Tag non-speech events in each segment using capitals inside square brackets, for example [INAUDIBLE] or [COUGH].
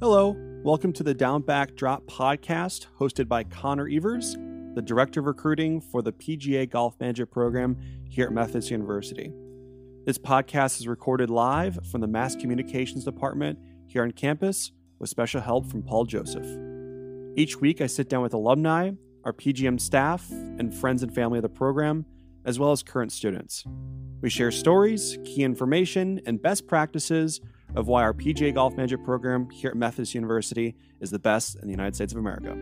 Hello, welcome to the Downback Drop podcast, hosted by Connor Evers, the Director of Recruiting for the PGA Golf Manager Program here at Methodist University. This podcast is recorded live from the Mass Communications Department here on campus with special help from Paul Joseph. Each week, I sit down with alumni, our PGM staff, and friends and family of the program, as well as current students. We share stories, key information, and best practices of why our PGA Golf Manager program here at Methodist University is the best in the United States of America.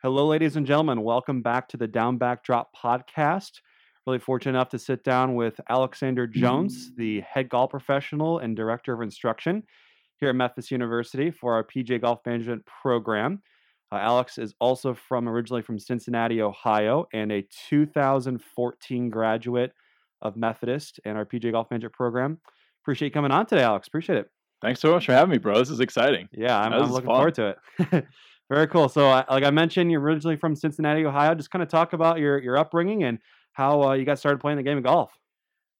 Hello, ladies and gentlemen. Welcome back to the Downback Drop podcast. Really fortunate enough to sit down with Alexander Jones, the head golf professional and director of instruction here at Methodist University for our PGA Golf Management program. Uh, Alex is also from originally from Cincinnati, Ohio, and a 2014 graduate of Methodist and our PGA Golf Management program. Appreciate you coming on today, Alex. Appreciate it. Thanks so much for having me, bro. This is exciting. Yeah, I'm, I'm looking fun. forward to it. [LAUGHS] Very cool. So, uh, like I mentioned, you're originally from Cincinnati, Ohio. Just kind of talk about your your upbringing and how uh, you got started playing the game of golf.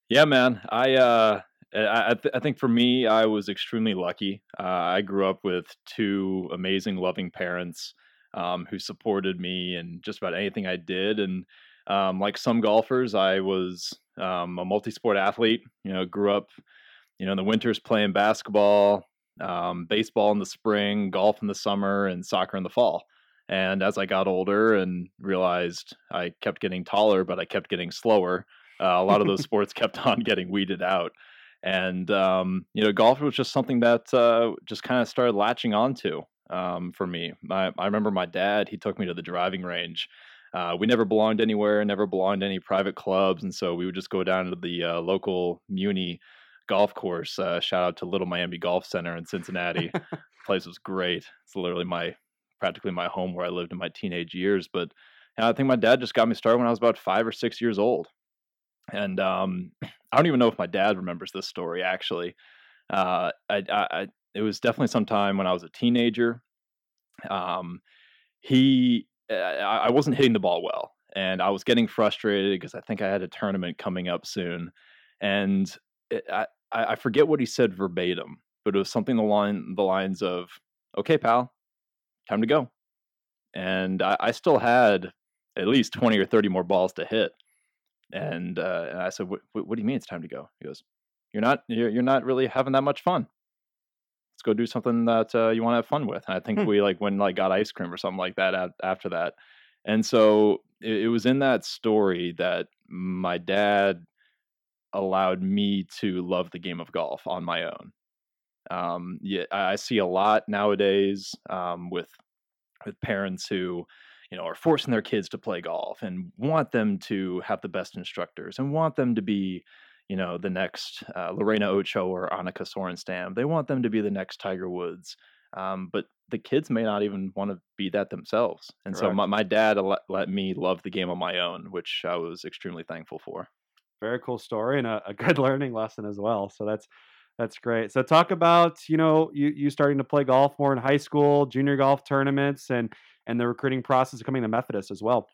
Yeah, man. I uh, I, th- I think for me, I was extremely lucky. Uh, I grew up with two amazing, loving parents um, who supported me and just about anything I did. And um, like some golfers, I was um, a multi-sport athlete. You know, grew up, you know, in the winters playing basketball, um, baseball in the spring, golf in the summer, and soccer in the fall. And as I got older and realized I kept getting taller, but I kept getting slower, uh, a lot of those [LAUGHS] sports kept [LAUGHS] on getting weeded out. And um, you know, golf was just something that uh, just kind of started latching onto um, for me. I, I remember my dad; he took me to the driving range uh, we never belonged anywhere, never belonged to any private clubs, and so we would just go down to the uh, local Muni golf course. Uh, shout out to Little Miami Golf Center in Cincinnati. [LAUGHS] place was great. It's literally my practically my home where I lived in my teenage years. But I think my dad just got me started when I was about five or six years old, and um, [CLEARS THROAT] I don't even know if my dad remembers this story actually. Uh, I, I, it was definitely sometime when I was a teenager. Um, he I wasn't hitting the ball well, and I was getting frustrated because I think I had a tournament coming up soon, and it, I I forget what he said verbatim, but it was something line the lines of, "Okay, pal, time to go," and I, I still had at least twenty or thirty more balls to hit, and, uh, and I said, what, "What do you mean it's time to go?" He goes, "You're not you're, you're not really having that much fun." Let's go do something that uh, you want to have fun with. And I think hmm. we like when like got ice cream or something like that after that. And so it, it was in that story that my dad allowed me to love the game of golf on my own. Um, yeah, I see a lot nowadays um, with with parents who, you know, are forcing their kids to play golf and want them to have the best instructors and want them to be you know, the next uh, Lorena Ochoa or Annika Sorenstam. They want them to be the next Tiger Woods. Um, but the kids may not even want to be that themselves. And Correct. so my, my dad let, let me love the game on my own, which I was extremely thankful for. Very cool story and a, a good [LAUGHS] learning lesson as well. So that's that's great. So talk about you know you you starting to play golf more in high school, junior golf tournaments, and and the recruiting process of coming to Methodist as well.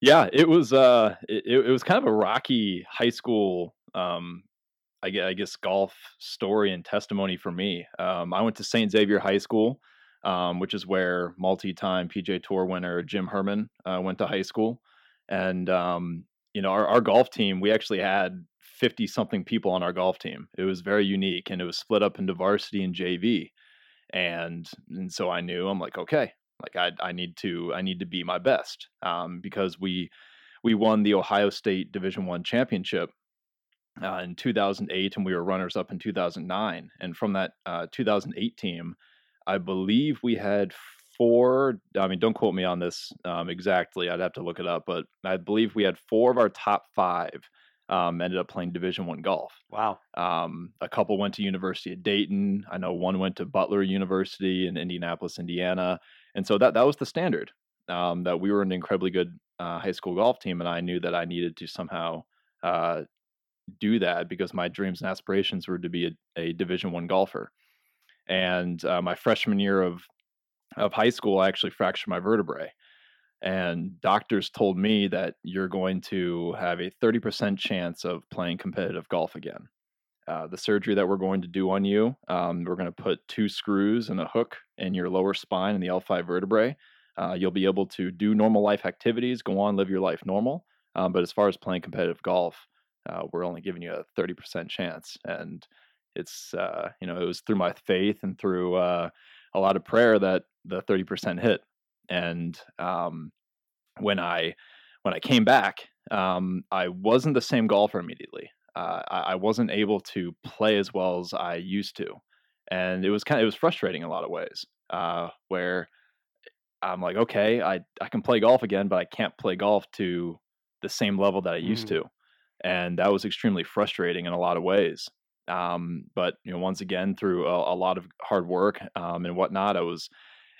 Yeah, it was uh it, it was kind of a rocky high school um, I I guess golf story and testimony for me. Um, I went to St. Xavier High School, um, which is where multi-time PGA Tour winner Jim Herman uh, went to high school, and um, you know our, our golf team. We actually had fifty something people on our golf team. It was very unique, and it was split up into varsity and JV. And and so I knew I'm like okay, like I I need to I need to be my best um, because we we won the Ohio State Division One championship uh, in 2008, and we were runners up in 2009. And from that uh, 2008 team, I believe we had four. I mean, don't quote me on this um, exactly. I'd have to look it up, but I believe we had four of our top five um, ended up playing Division One golf. Wow. Um, a couple went to University of Dayton. I know one went to Butler University in Indianapolis, Indiana, and so that that was the standard. Um, that we were an incredibly good uh, high school golf team, and I knew that I needed to somehow uh, do that because my dreams and aspirations were to be a, a Division One golfer. And uh, my freshman year of of high school, I actually fractured my vertebrae, and doctors told me that you're going to have a 30% chance of playing competitive golf again. uh, the surgery that we're going to do on you, um, we're going to put two screws and a hook in your lower spine and the L5 vertebrae. Uh, you'll be able to do normal life activities, go on, live your life normal. Um, but as far as playing competitive golf, uh, we're only giving you a 30% chance. And it's, uh, you know, it was through my faith and through uh, a lot of prayer that the 30% hit. And um, when I, when I came back, um, I wasn't the same golfer immediately. Uh, I, I, wasn't able to play as well as I used to, and it was kind of it was frustrating in a lot of ways. Uh, where I'm like, okay, I I can play golf again, but I can't play golf to the same level that I used mm. to, and that was extremely frustrating in a lot of ways. Um, but you know, once again, through a, a lot of hard work um, and whatnot, I was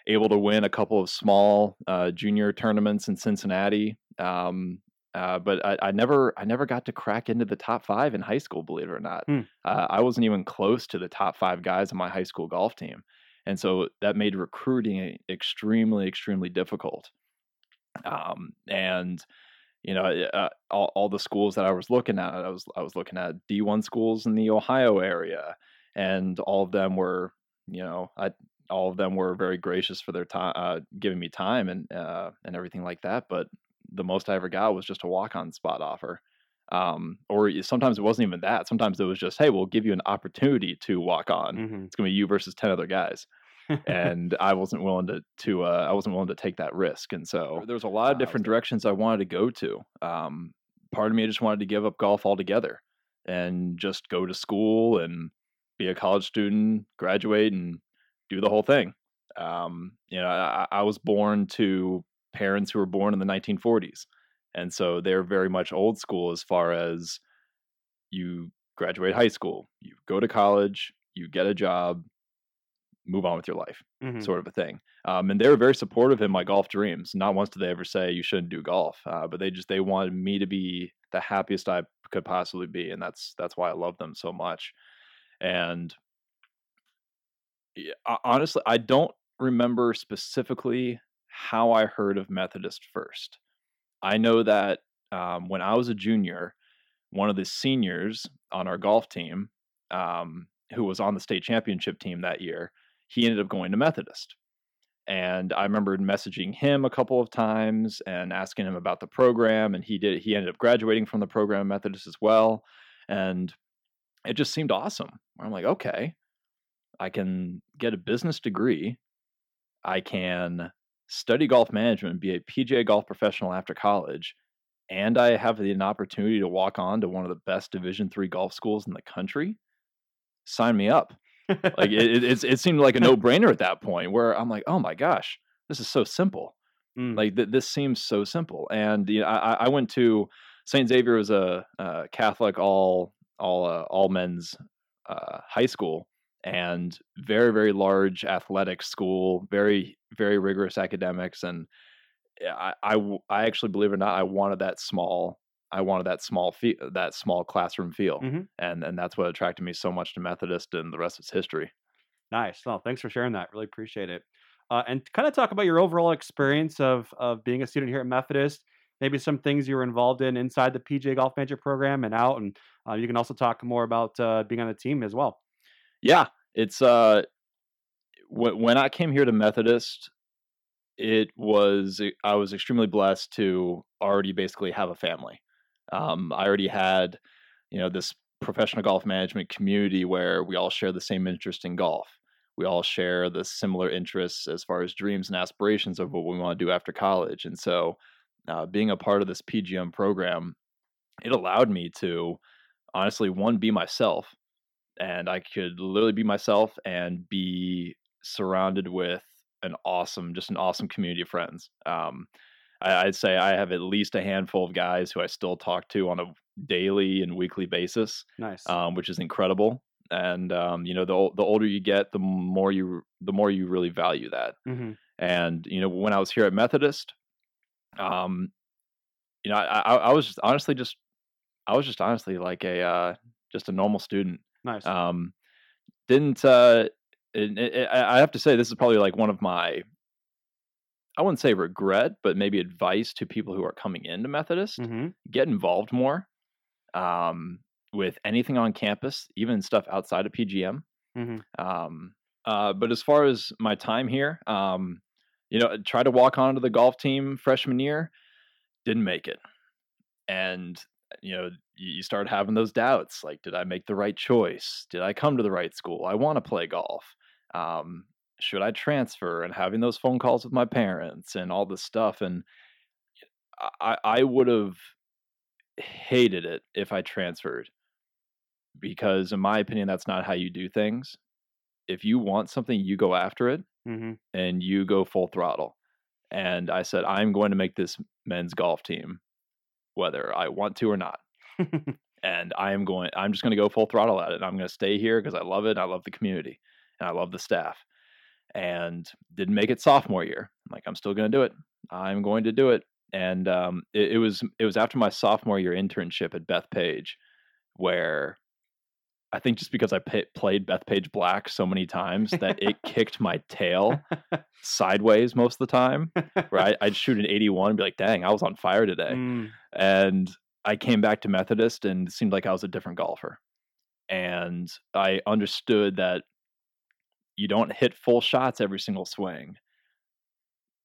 able to win a couple of small uh, junior tournaments in Cincinnati. Um, uh, but I, I, never, I never got to crack into the top five in high school. Believe it or not, hmm. uh, I wasn't even close to the top five guys on my high school golf team, and so that made recruiting extremely, extremely difficult. Um, and you know, uh, all, all the schools that I was looking at, I was, I was looking at D one schools in the Ohio area, and all of them were, you know, I, all of them were very gracious for their time, uh, giving me time and uh, and everything like that. But the most I ever got was just a walk on spot offer. Um, or sometimes it wasn't even that. Sometimes it was just, hey, we'll give you an opportunity to walk on. Mm-hmm. It's gonna be you versus ten other guys. And I wasn't willing to to uh, I wasn't willing to take that risk. And so there was a lot of different directions I wanted to go to. Um, part of me just wanted to give up golf altogether and just go to school and be a college student, graduate, and do the whole thing. Um, you know, I, I was born to parents who were born in the 1940s. And so they're very much old school as far as you graduate high school, you go to college, you get a job, move on with your life, mm-hmm. sort of a thing. Um, and they were very supportive in my golf dreams. Not once did they ever say you shouldn't do golf, uh, but they just they wanted me to be the happiest I could possibly be, and that's that's why I love them so much. And yeah, honestly, I don't remember specifically how I heard of Methodist first. I know that um, when I was a junior, one of the seniors on our golf team, um, who was on the state championship team that year, he ended up going to Methodist. And I remember messaging him a couple of times and asking him about the program, and he did. He ended up graduating from the program Methodist as well, and it just seemed awesome. I'm like, okay, I can get a business degree. I can study golf management, be a PGA golf professional after college, and I have the, an opportunity to walk on to one of the best Division three golf schools in the country, sign me up. Like it, it, it, seemed like a [LAUGHS] no brainer at that point. Where I'm like, oh my gosh, this is so simple. Mm. Like th- this seems so simple. And you know, I, I went to Saint Xavier was a, a Catholic all all uh, all men's uh, high school, and very very large athletic school very very rigorous academics and I, I i actually believe it or not i wanted that small i wanted that small fee, that small classroom feel mm-hmm. and and that's what attracted me so much to methodist and the rest is history. Nice. Well thanks for sharing that. Really appreciate it. Uh, and kind of talk about your overall experience of of being a student here at methodist maybe some things you were involved in inside the PGA golf manager program and out and uh, you can also talk more about uh, being on the team as well. Yeah, it's uh, w- when I came here to Methodist, it was I was extremely blessed to already basically have a family. Um, I already had, you know, this professional golf management community where we all share the same interest in golf. We all share the similar interests as far as dreams and aspirations of what we want to do after college. And so, uh, being a part of this PGM program, it allowed me to honestly, one, be myself, and I could literally be myself and be surrounded with an awesome, just an awesome community of friends. Um, I, would say I have at least a handful of guys who I still talk to on a daily and weekly basis. Nice, um, which is incredible. And um, you know, the the older you get, the more you the more you really value that. Mm-hmm. And you know, when I was here at Methodist, um, you know, I, I, I was just honestly just I was just honestly like a uh, just a normal student Nice. Um, didn't uh, it, it, I have to say this is probably like one of my I wouldn't say regret, but maybe advice to people who are coming into Methodist: mm-hmm. get involved more. Um, with anything on campus, even stuff outside of PGM. Mhm. Um, uh, but as far as my time here, um, you know, tried to walk onto the golf team freshman year, didn't make it, and you know, you, you start having those doubts, like, did I make the right choice? Did I come to the right school? I want to play golf. Um, should I transfer? And having those phone calls with my parents and all this stuff, and I, I would have hated it if I transferred because, in my opinion, that's not how you do things. If you want something, you go after it Mhm. and you go full throttle. And I said, I'm going to make this men's golf team, whether I want to or not. [LAUGHS] and I am going, I'm just going to go full throttle at it. And I'm going to stay here because I love it. I love the community and I love the staff. And didn't make it sophomore year. I'm like, I'm still going to do it. I'm going to do it. And um, it, it was it was after my sophomore year internship at Bethpage, where I think just because I pa played Bethpage Black so many times that it [LAUGHS] kicked my tail sideways most of the time. Where I, I'd shoot an 81 and be like, "Dang, I was on fire today." Mm. and I came back to Methodist and it seemed like I was a different golfer. And I understood that you don't hit full shots every single swing.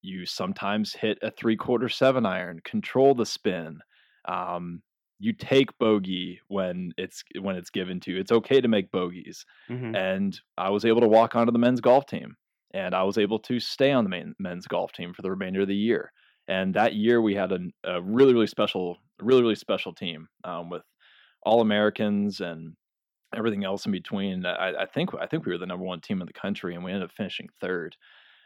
You sometimes hit a three quarter seven iron, control the spin. Um, you take bogey when it's when it's given to you. It's okay to make bogeys. Mhm. And I was able to walk onto the men's golf team, and I was able to stay on the main, men's golf team for the remainder of the year. And that year, we had a, a really, really special, really, really special team um, with all Americans and everything else in between. I, I think I think we were the number one team in the country, and we ended up finishing third.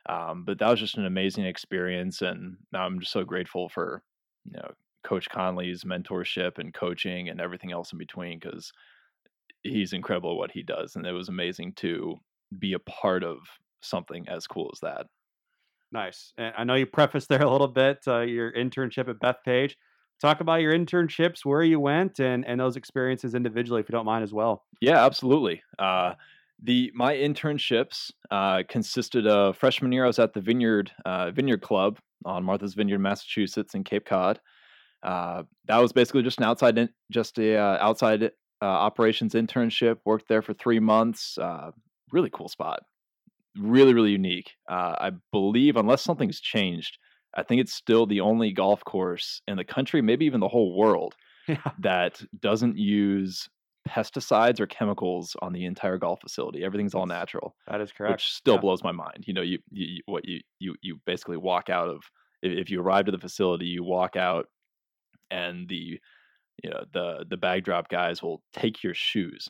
Um, but that was just an amazing experience, and I'm just so grateful for you know Coach Conley's mentorship and coaching and everything else in between because he's incredible at what he does, and it was amazing to be a part of something as cool as that. Nice. And I know you prefaced there a little bit uh, your internship at Bethpage. Talk about your internships, where you went, and and those experiences individually, if you don't mind, as well. Yeah, absolutely. Uh, the my internships uh, consisted of freshman year. I was at the Vineyard uh, Vineyard Club on Martha's Vineyard, Massachusetts, in Cape Cod. Uh, that was basically just an outside, just a uh, outside uh, operations internship. Worked there for three months. Really cool spot. Really, really unique. I believe, unless something's changed, I think it's still the only golf course in the country, maybe even the whole world, [LAUGHS] Yeah. that doesn't use pesticides or chemicals on the entire golf facility. Everything's all natural, That is correct. which still Yeah. blows my mind. You know, you, you what you you you basically walk out of if, if you arrive to the facility, you walk out, and the you know the the bag drop guys will take your shoes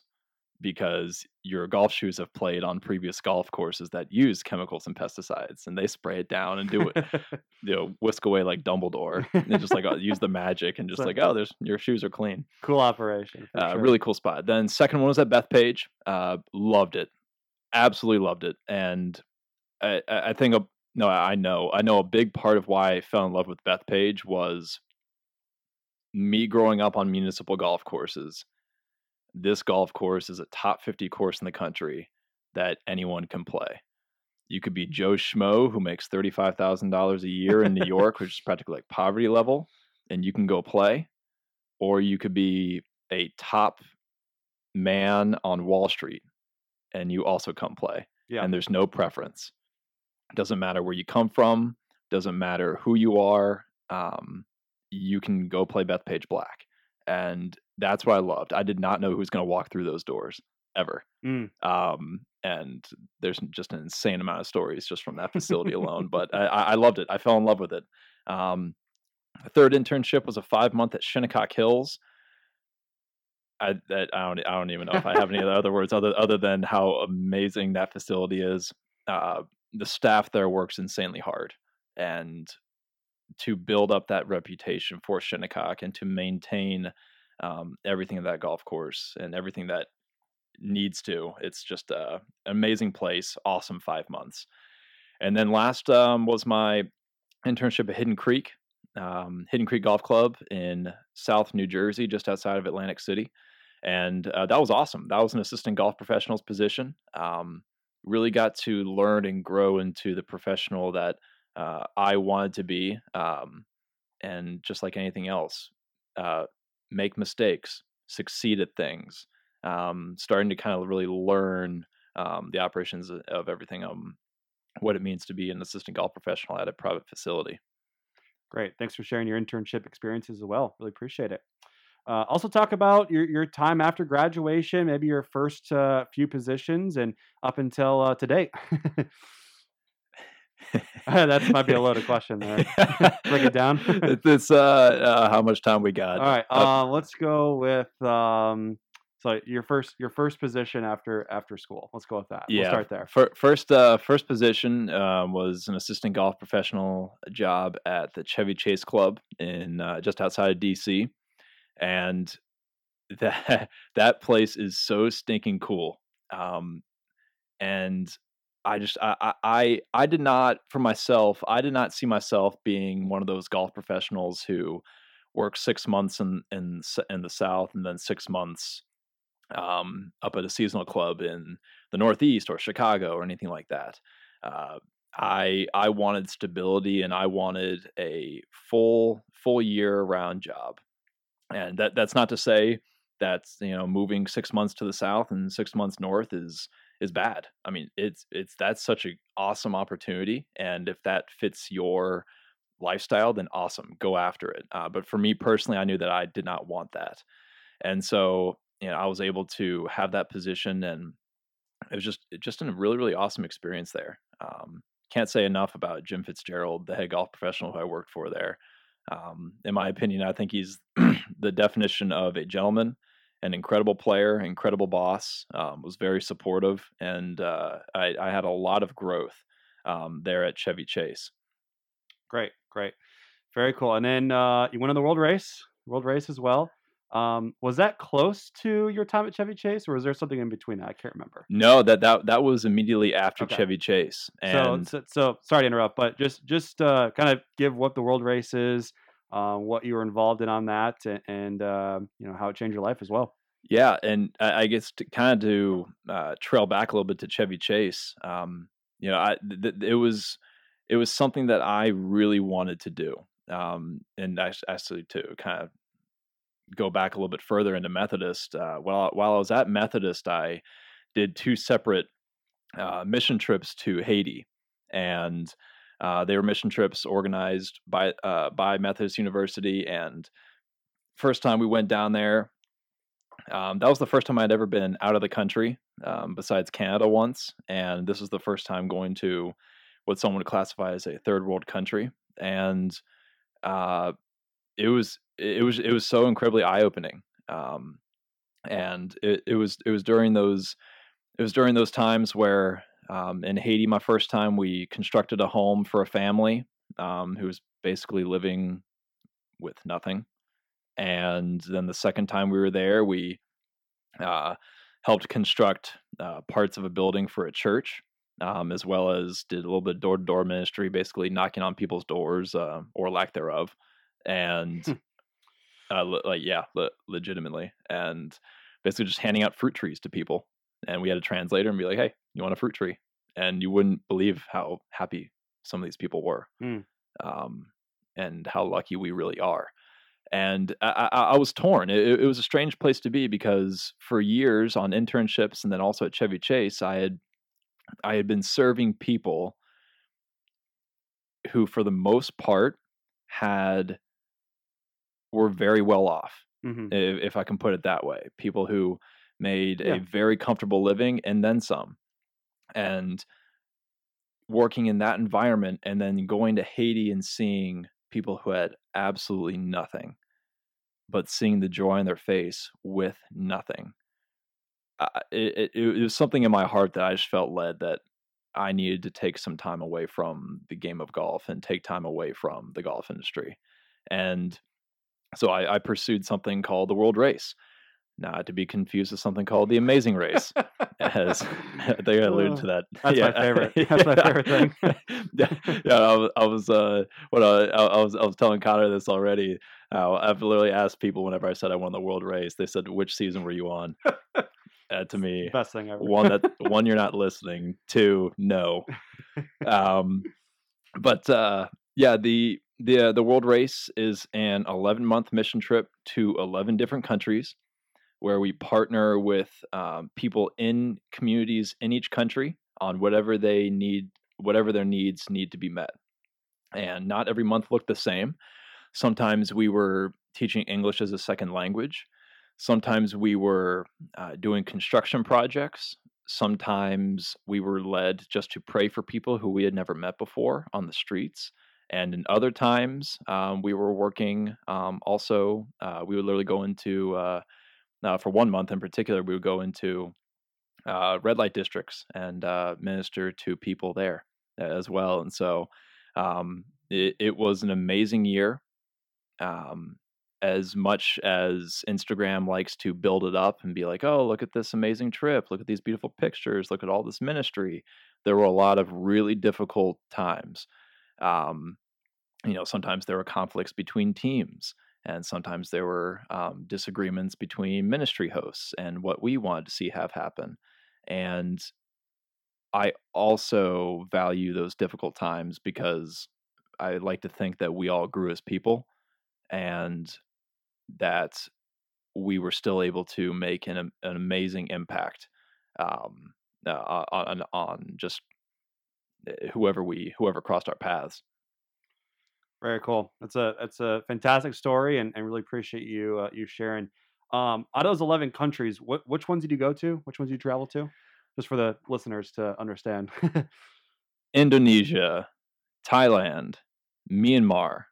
because your golf shoes have played on previous golf courses that use chemicals and pesticides, and they spray it down and do it [LAUGHS] you know whisk away like Dumbledore and just like uh, use the magic and just So- like oh there's your shoes are clean cool operation. uh, sure. really cool spot. Then second one was at Bethpage. Uh, loved it, absolutely loved it, and I, I I think a, no, I know, I know a big part of why I fell in love with Bethpage was me growing up on municipal golf courses. This golf course is a top fifty course in the country that anyone can play. You could be Joe Schmo who makes thirty five thousand dollars a year in New York, which is practically like poverty level, and you can go play, or you could be a top man on Wall Street and you also come play. Yeah. And there's no preference. Doesn't matter where you come from, doesn't matter who you are. Um, you can go play Bethpage Black. And that's what I loved. I did not know who was going to walk through those doors ever. Mm. Um, and there's just an insane amount of stories just from that [LAUGHS] facility alone. But I, I loved it. I fell in love with it. Um, the third internship was a five month at Shinnecock Hills. I that I don't I don't even know if I have any other words other other than how amazing that facility is. Uh, the staff there works insanely hard, and to build up that reputation for Shinnecock and to maintain um, everything at that golf course and everything that needs to. It's just a an amazing place. Awesome five months, and then last um, was my internship at Hidden Creek, um, Hidden Creek Golf Club in South New Jersey, just outside of Atlantic City, and uh, that was awesome. That was an assistant golf professional's position. Um, really got to learn and grow into the professional that uh, I wanted to be, um, and just like anything else, uh, make mistakes, succeed at things, um, starting to kind of really learn um, the operations of everything, um, what it means to be an assistant golf professional at a private facility. Great. Thanks for sharing your internship experiences as well. Really appreciate it. Uh, also, talk about your, your time after graduation, maybe your first uh, few positions and up until uh, today. [LAUGHS] [LAUGHS] that might be a loaded question there. [LAUGHS] Break it down. it's uh, uh, how much time we got. All right. Uh, let's go with um, so your first your first position after after school. Let's go with that. Yeah. We'll start there. First uh, first position um, was an assistant golf professional job at the Chevy Chase Club in uh, just outside of DC, and that [LAUGHS] that place is so stinking cool. Um, and I just I, I I did not for myself I did not see myself being one of those golf professionals who work six months in in in the South and then six months um, up at a seasonal club in the Northeast or Chicago or anything like that. Uh, I I wanted stability and I wanted a full full year round job, and that that's not to say that's you know moving six months to the south and six months north is is bad. I mean, it's it's that's such an awesome opportunity, and if that fits your lifestyle, then awesome, go after it. Uh, but for me personally, I knew that I did not want that, and so you know I was able to have that position, and it was just just a really really awesome experience there. Um, can't say enough about Jim Fitzgerald, the head golf professional who I worked for there. Um, in my opinion, I think he's [CLEARS THROAT] the definition of a gentleman an incredible player, incredible boss, um, was very supportive, and uh, I, I, had a lot of growth um, there at Chevy Chase. Great, great, very cool. And then uh, you went on the world race, world race as well. Um, was that close to your time at Chevy Chase, or was there something in between that? I can't remember. No, that that that was immediately after okay. Chevy Chase. And so, so, so, sorry to interrupt, but just just uh, kind of give what the world race is, uh, what you were involved in on that, and, and uh, you know how it changed your life as well. Yeah, and I, I guess to kind of to uh, trail back a little bit to Chevy Chase, um, you know, I th- it was it was something that I really wanted to do, um, and I, actually to kind of go back a little bit further into Methodist. Uh, while while I was at Methodist, I did two separate uh, mission trips to Haiti, and uh, they were mission trips organized by uh, by Methodist University. And first time we went down there, um, that was the first time I'd ever been out of the country, um, besides Canada once, and this was the first time going to what someone would classify as a third world country, and uh, it was it was it was so incredibly eye opening, um, and it, it was it was during those it was during those times where um, in Haiti, my first time, we constructed a home for a family um, who was basically living with nothing. And then the second time we were there, we uh, helped construct uh, parts of a building for a church, um, as well as did a little bit door to door ministry, basically knocking on people's doors uh, or lack thereof. And hmm. uh, like, yeah, le- legitimately. And basically just handing out fruit trees to people and we had a translator and be like, "Hey, you want a fruit tree?" And you wouldn't believe how happy some of these people were, mm. um, and how lucky we really are. And I, I, I was torn. It, it, was a strange place to be because for years on internships and then also at Chevy Chase, I had I had been serving people who, for the most part, had were very well off, mm-hmm. if, if I can put it that way. People who made yeah. a very comfortable living and then some. And working in that environment and then going to Haiti and seeing people who had absolutely nothing, but seeing the joy on their face with nothing. Uh, it, it, it was something in my heart that I just felt led that I needed to take some time away from the game of golf and take time away from the golf industry. And so I, I pursued something called the World Race not to be confused with something called the Amazing Race. As [LAUGHS] they alluded to that. That's yeah. my favorite. [LAUGHS] That's my favorite thing. [LAUGHS] yeah, yeah. I was, I was, uh, what I, I, was, I was telling Connor this already. Uh, I've literally asked people whenever I said I won the world race. They said, "Which season were you on?" Uh, to me, best thing ever. one that one you're not listening. Two, no. Um, but uh, yeah, the the uh, the world race is an 11 month mission trip to 11 different countries where we partner with um, people in communities in each country on whatever they need, whatever their needs need to be met. And not every month looked the same. Sometimes we were teaching English as a second language. Sometimes we were uh, doing construction projects. Sometimes we were led just to pray for people who we had never met before on the streets. And in other times, um, we were working um, also, uh, we would literally go into, uh, uh, for one month in particular, we would go into uh, red light districts and uh, minister to people there as well. And so um, it, it, was an amazing year. Um, as much as Instagram likes to build it up and be like, oh, look at this amazing trip, look at these beautiful pictures, look at all this ministry, there were a lot of really difficult times. Um, you know, sometimes there were conflicts between teams, and sometimes there were um, disagreements between ministry hosts and what we wanted to see have happen. And I also value those difficult times because I like to think that we all grew as people and that we were still able to make an, an amazing impact um, uh, on, on just eh, whoever we whoever crossed our paths. Very cool. That's a that's a fantastic story, and, and really appreciate you uh, you sharing. Um, out of those eleven countries, what which ones did you go to? Which ones did you travel to? Just for the listeners to understand. [LAUGHS] Indonesia, Thailand, Myanmar,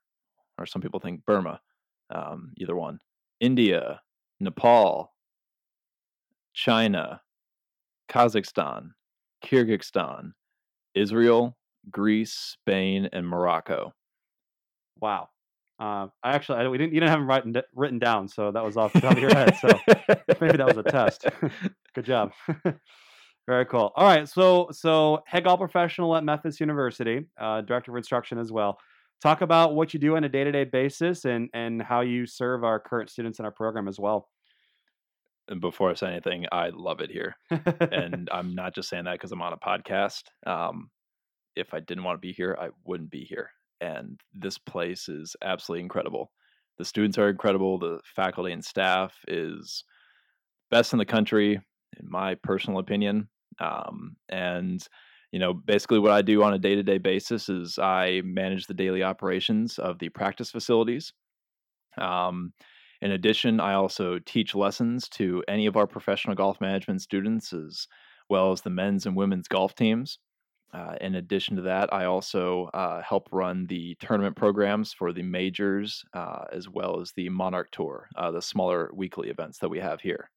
or some people think Burma, um, either one. India, Nepal, China, Kazakhstan, Kyrgyzstan, Israel, Greece, Spain, and Morocco. Wow. Uh, I actually I, we didn't you didn't have them written written down, so that was off the top of your head. So maybe that was a test. [LAUGHS] Good job. [LAUGHS] Very cool. All right, so so head golf professional at Methodist University, uh, director of instruction as well talk about what you do on a day-to-day basis and and how you serve our current students in our program as well and before i say anything i love it here [LAUGHS] and i'm not just saying that because i'm on a podcast um, if i didn't want to be here i wouldn't be here and this place is absolutely incredible the students are incredible the faculty and staff is best in the country in my personal opinion um, and you know, basically what I do on a day to day basis is I manage the daily operations of the practice facilities. Um, in addition, I also teach lessons to any of our professional golf management students as well as the men's and women's golf teams. Uh, in addition to that, I also uh, help run the tournament programs for the majors uh, as well as the Monarch Tour, uh, the smaller weekly events that we have here.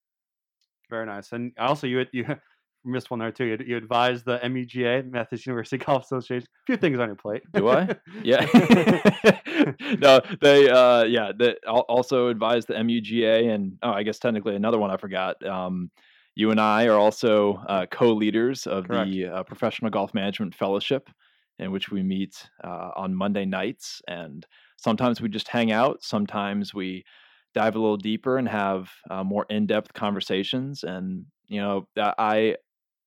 Very nice. And also, you you [LAUGHS] missed one there too. You, you advise the MUGA, Methodist University [LAUGHS] Golf Association. A few things on your plate. Do I? Yeah. [LAUGHS] no, they. Uh, yeah. They also advise the MUGA, and oh, I guess technically another one I forgot. Um, you and I are also uh, co-leaders of Correct. the uh, Professional Golf Management Fellowship, in which we meet uh, on Monday nights, and sometimes we just hang out. Sometimes we dive a little deeper and have uh, more in-depth conversations and you know i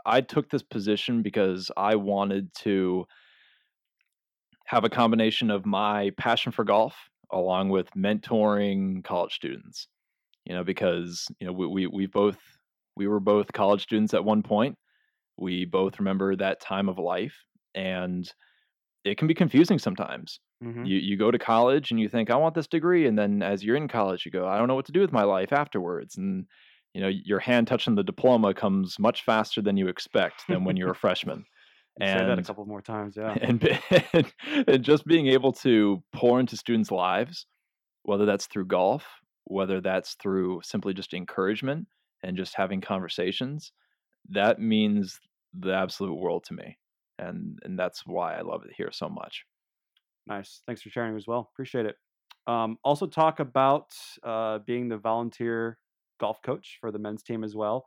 I took this position because I wanted to have a combination of my passion for golf along with mentoring college students. You know, because you know we we we both we were both college students at one point. We both remember that time of life, and it can be confusing sometimes. Mm-hmm. You you go to college and you think I want this degree, and then as you're in college, you go I don't know what to do with my life afterwards, and you know your hand touching the diploma comes much faster than you expect than when you're a freshman [LAUGHS] and say that a couple more times [LAUGHS] yeah and, and, and just being able to pour into students lives whether that's through golf whether that's through simply just encouragement and just having conversations that means the absolute world to me and and that's why i love it here so much nice thanks for sharing as well appreciate it um, also talk about uh, being the volunteer golf coach for the men's team as well.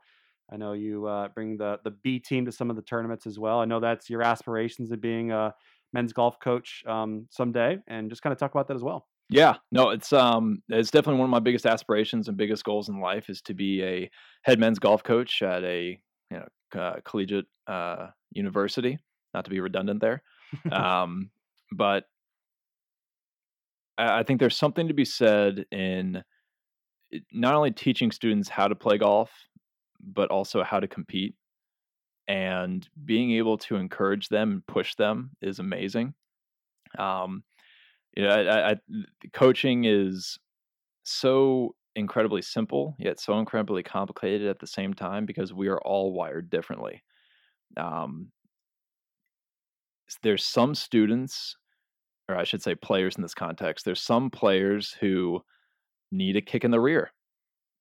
I know you uh, bring the the B team to some of the tournaments as well. I know that's your aspirations of being a men's golf coach um, someday, and just kind of talk about that as well. Yeah, no, it's um, it's definitely one of my biggest aspirations and biggest goals in life is to be a head men's golf coach at a you know uh, collegiate uh, university. Not to be redundant there, [LAUGHS] um, but I, I think there's something to be said in not only teaching students how to play golf, but also how to compete. And being able to encourage them and push them is amazing. Um, you know, I, I, coaching is so incredibly simple yet so incredibly complicated at the same time because we are all wired differently. Um, there's some students, or I should say, players in this context. There's some players who need a kick in the rear,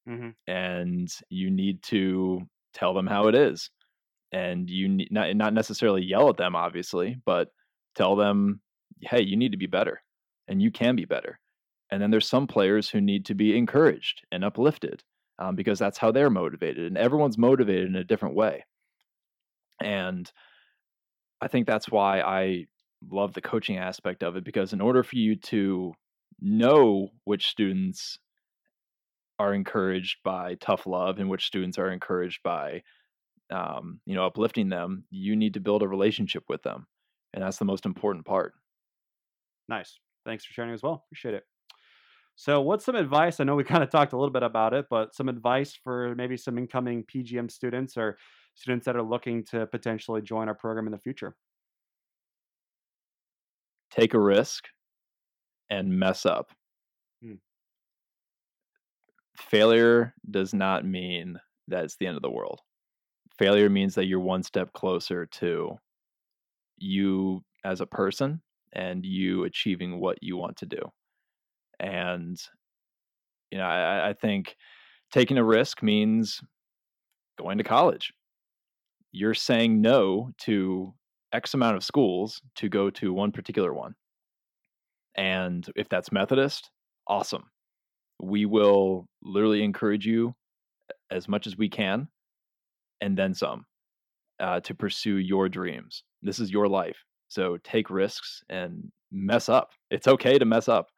mm-hmm. and you need to tell them how it is, and you need not not necessarily yell at them, obviously, but tell them, hey, you need to be better, and you can be better and then there's some players who need to be encouraged and uplifted um, because that's how they're motivated. And everyone's motivated in a different way. And I think that's why I love the coaching aspect of it because in order for you to know which students are encouraged by tough love and which students are encouraged by um, you know uplifting them you need to build a relationship with them and that's the most important part nice thanks for sharing as well appreciate it so, what's some advice? I know we [LAUGHS] kind of talked a little bit about it, but some advice for maybe some incoming PGM students or students that are looking to potentially join our program in the future? Take a risk and mess up. Hmm. Failure does not mean that it's the end of the world. Failure means that you're one step closer to you as a person and you achieving what you want to do. And, you know, I, I think taking a risk means going to college. You're saying no to X amount of schools to go to one particular one. And if that's Methodist, awesome. We will literally encourage you as much as we can and then some uh, to pursue your dreams. This is your life. So take risks and mess up. It's okay to mess up.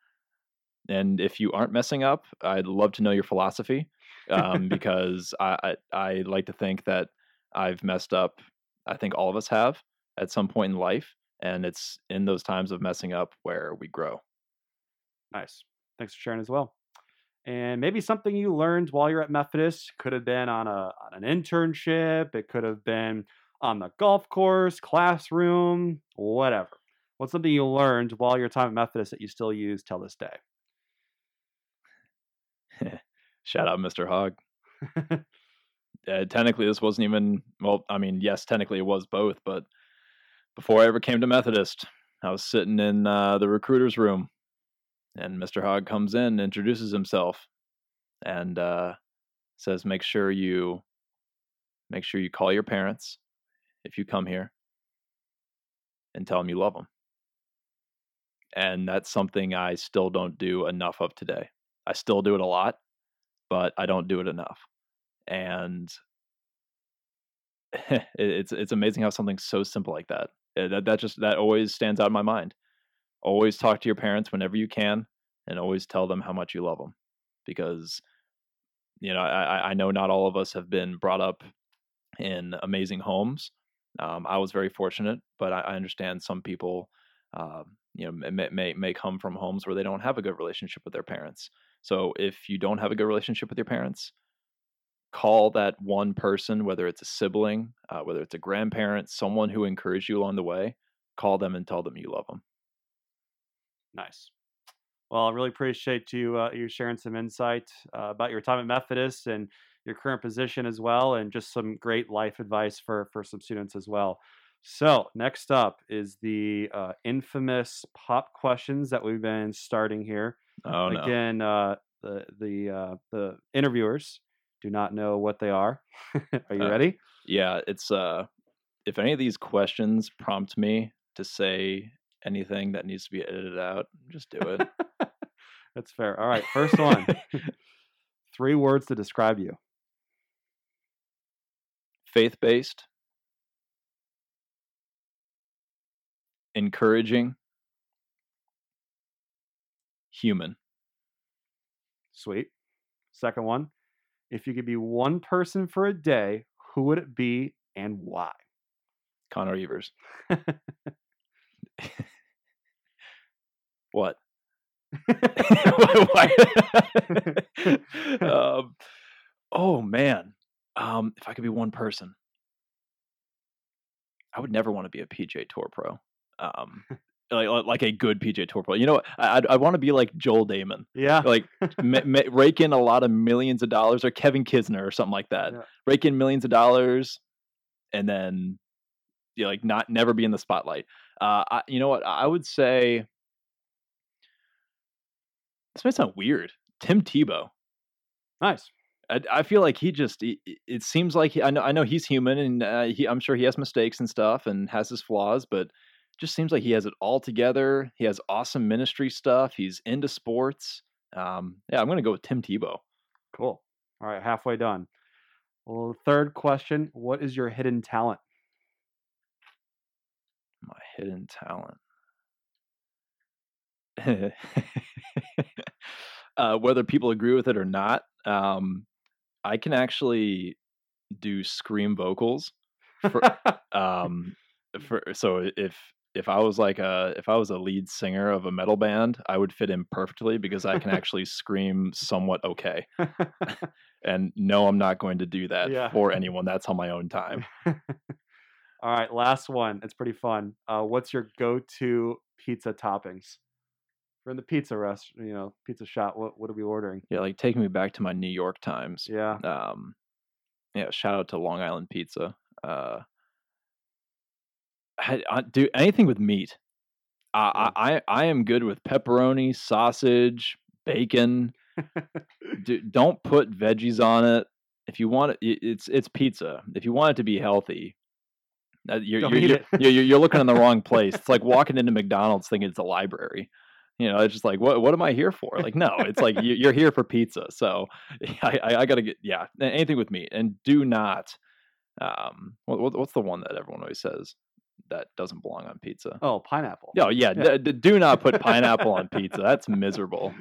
And if you aren't messing up, I'd love to know your philosophy um, [LAUGHS] because I, I, I like to think that I've messed up. I think all of us have at some point in life, and it's in those times of messing up where we grow. Nice. Thanks for sharing as well. And maybe something you learned while you're at Methodist could have been on a on an internship. It could have been on the golf course, classroom, whatever. What's something you learned while your time at Methodist that you still use till this day? [LAUGHS] Shout out, Mr. Hogg. [LAUGHS] uh, technically, this wasn't even, well, I mean, yes, technically it was both, but before I ever came to Methodist, I was sitting in uh, the recruiter's room, and Mr. Hogg comes in, introduces himself, and uh, says, "Make sure you, make sure you call your parents if you come here, and tell them you love them." And that's something I still don't do enough of today. I still do it a lot, but I don't do it enough. And [LAUGHS] it's it's amazing how something so simple like that eh, that that just that always stands out in my mind. Always talk to your parents whenever you can, and always tell them how much you love them, because you know I, I know not all of us have been brought up in amazing homes. Um, I was very fortunate, but I, I understand some people, uh, you know, may, may may come from homes where they don't have a good relationship with their parents, so if you don't have a good relationship with your parents, call that one person, whether it's a sibling, uh, whether it's a grandparent, someone who encouraged you along the way, call them and tell them you love them. Nice. Well, I really appreciate you uh, you sharing some insight uh, about your time at Methodist and your current position as well, and just some great life advice for for some students as well. So next up is the uh, infamous pop questions that we've been starting here. Oh no! Again, uh, the the uh, the interviewers do not know what they are. [LAUGHS] are you uh, ready? Yeah, it's uh, if any of these questions prompt me to say anything that needs to be edited out, just do it. [LAUGHS] That's fair. All right, first one. [LAUGHS] Three words to describe you. Faith based, encouraging, human. Sweet. Second one. If you could be one person for a day, who would it be and why? Connor Evers. [LAUGHS] what? [LAUGHS] [LAUGHS] um, oh man, um, if I could be one person, I would never want to be a PGA Tour pro. Um, [LAUGHS] like like a good PGA Tour pro. You know, I I want to be like Joel Dahmen. Yeah, like [LAUGHS] ma- ma- rake in a lot of millions of dollars, or Kevin Kisner, or something like that. Yeah. Rake in millions of dollars, and then you know, like not never be in the spotlight. Uh, I, you know what? I would say this might sound weird. Tim Tebow. nice. I, I feel like he just it, it seems like he, I know I know he's human and uh, he I'm sure he has mistakes and stuff and has his flaws but just seems like he has it all together. He has awesome ministry stuff. He's into sports. Um, yeah, I'm going to go with Tim Tebow. Cool. All right, halfway done. Well, third question: What is your hidden talent? My hidden talent. [LAUGHS] uh, whether people agree with it or not, um, I can actually do scream vocals. For, [LAUGHS] um, for so if if I was like a if I was a lead singer of a metal band, I would fit in perfectly because I can actually scream somewhat okay. [LAUGHS] [LAUGHS] and no, I'm not going to do that Yeah. for anyone. That's on my own time. All right, last one. It's pretty fun. Uh, what's your go-to pizza toppings? We're in the pizza rest, you know, pizza shop. What what are we ordering? Yeah, like taking me back to my New York times. Yeah. Um, yeah, shout out to Long Island Pizza. Uh, I, I do anything with meat. I, I I I am good with pepperoni, sausage, bacon. [LAUGHS] do, don't put veggies on it. If you want it, it's it's pizza. If you want it to be healthy, uh, you're you're, eat you're, it. you're you're you're looking in the wrong [LAUGHS] place. It's like walking into McDonald's thinking it's a library. You know, it's just like what what am I here for? Like, no, it's like you- you're here for pizza. So [LAUGHS] I I, I gotta get yeah anything with meat and do not. Um, what, what- what's the one that everyone always says that doesn't belong on pizza? Oh, pineapple. Oh yeah, Yeah. d- d- do not put pineapple on pizza. [LAUGHS] That's miserable.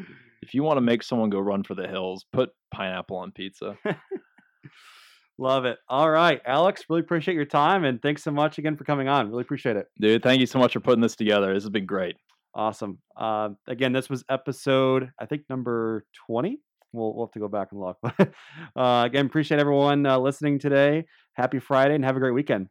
If you want to make someone go run for the hills, put pineapple on pizza. [LAUGHS] Love it. All right, Alex, really appreciate your time and thanks so much again for coming on. Really appreciate it. Dude, thank you so much for putting this together. This has been great. Awesome. Uh, again, this was episode, I think, number 20. We'll, we'll have to go back and look. But [LAUGHS] uh, again, appreciate everyone uh, listening today. Happy Friday and have a great weekend.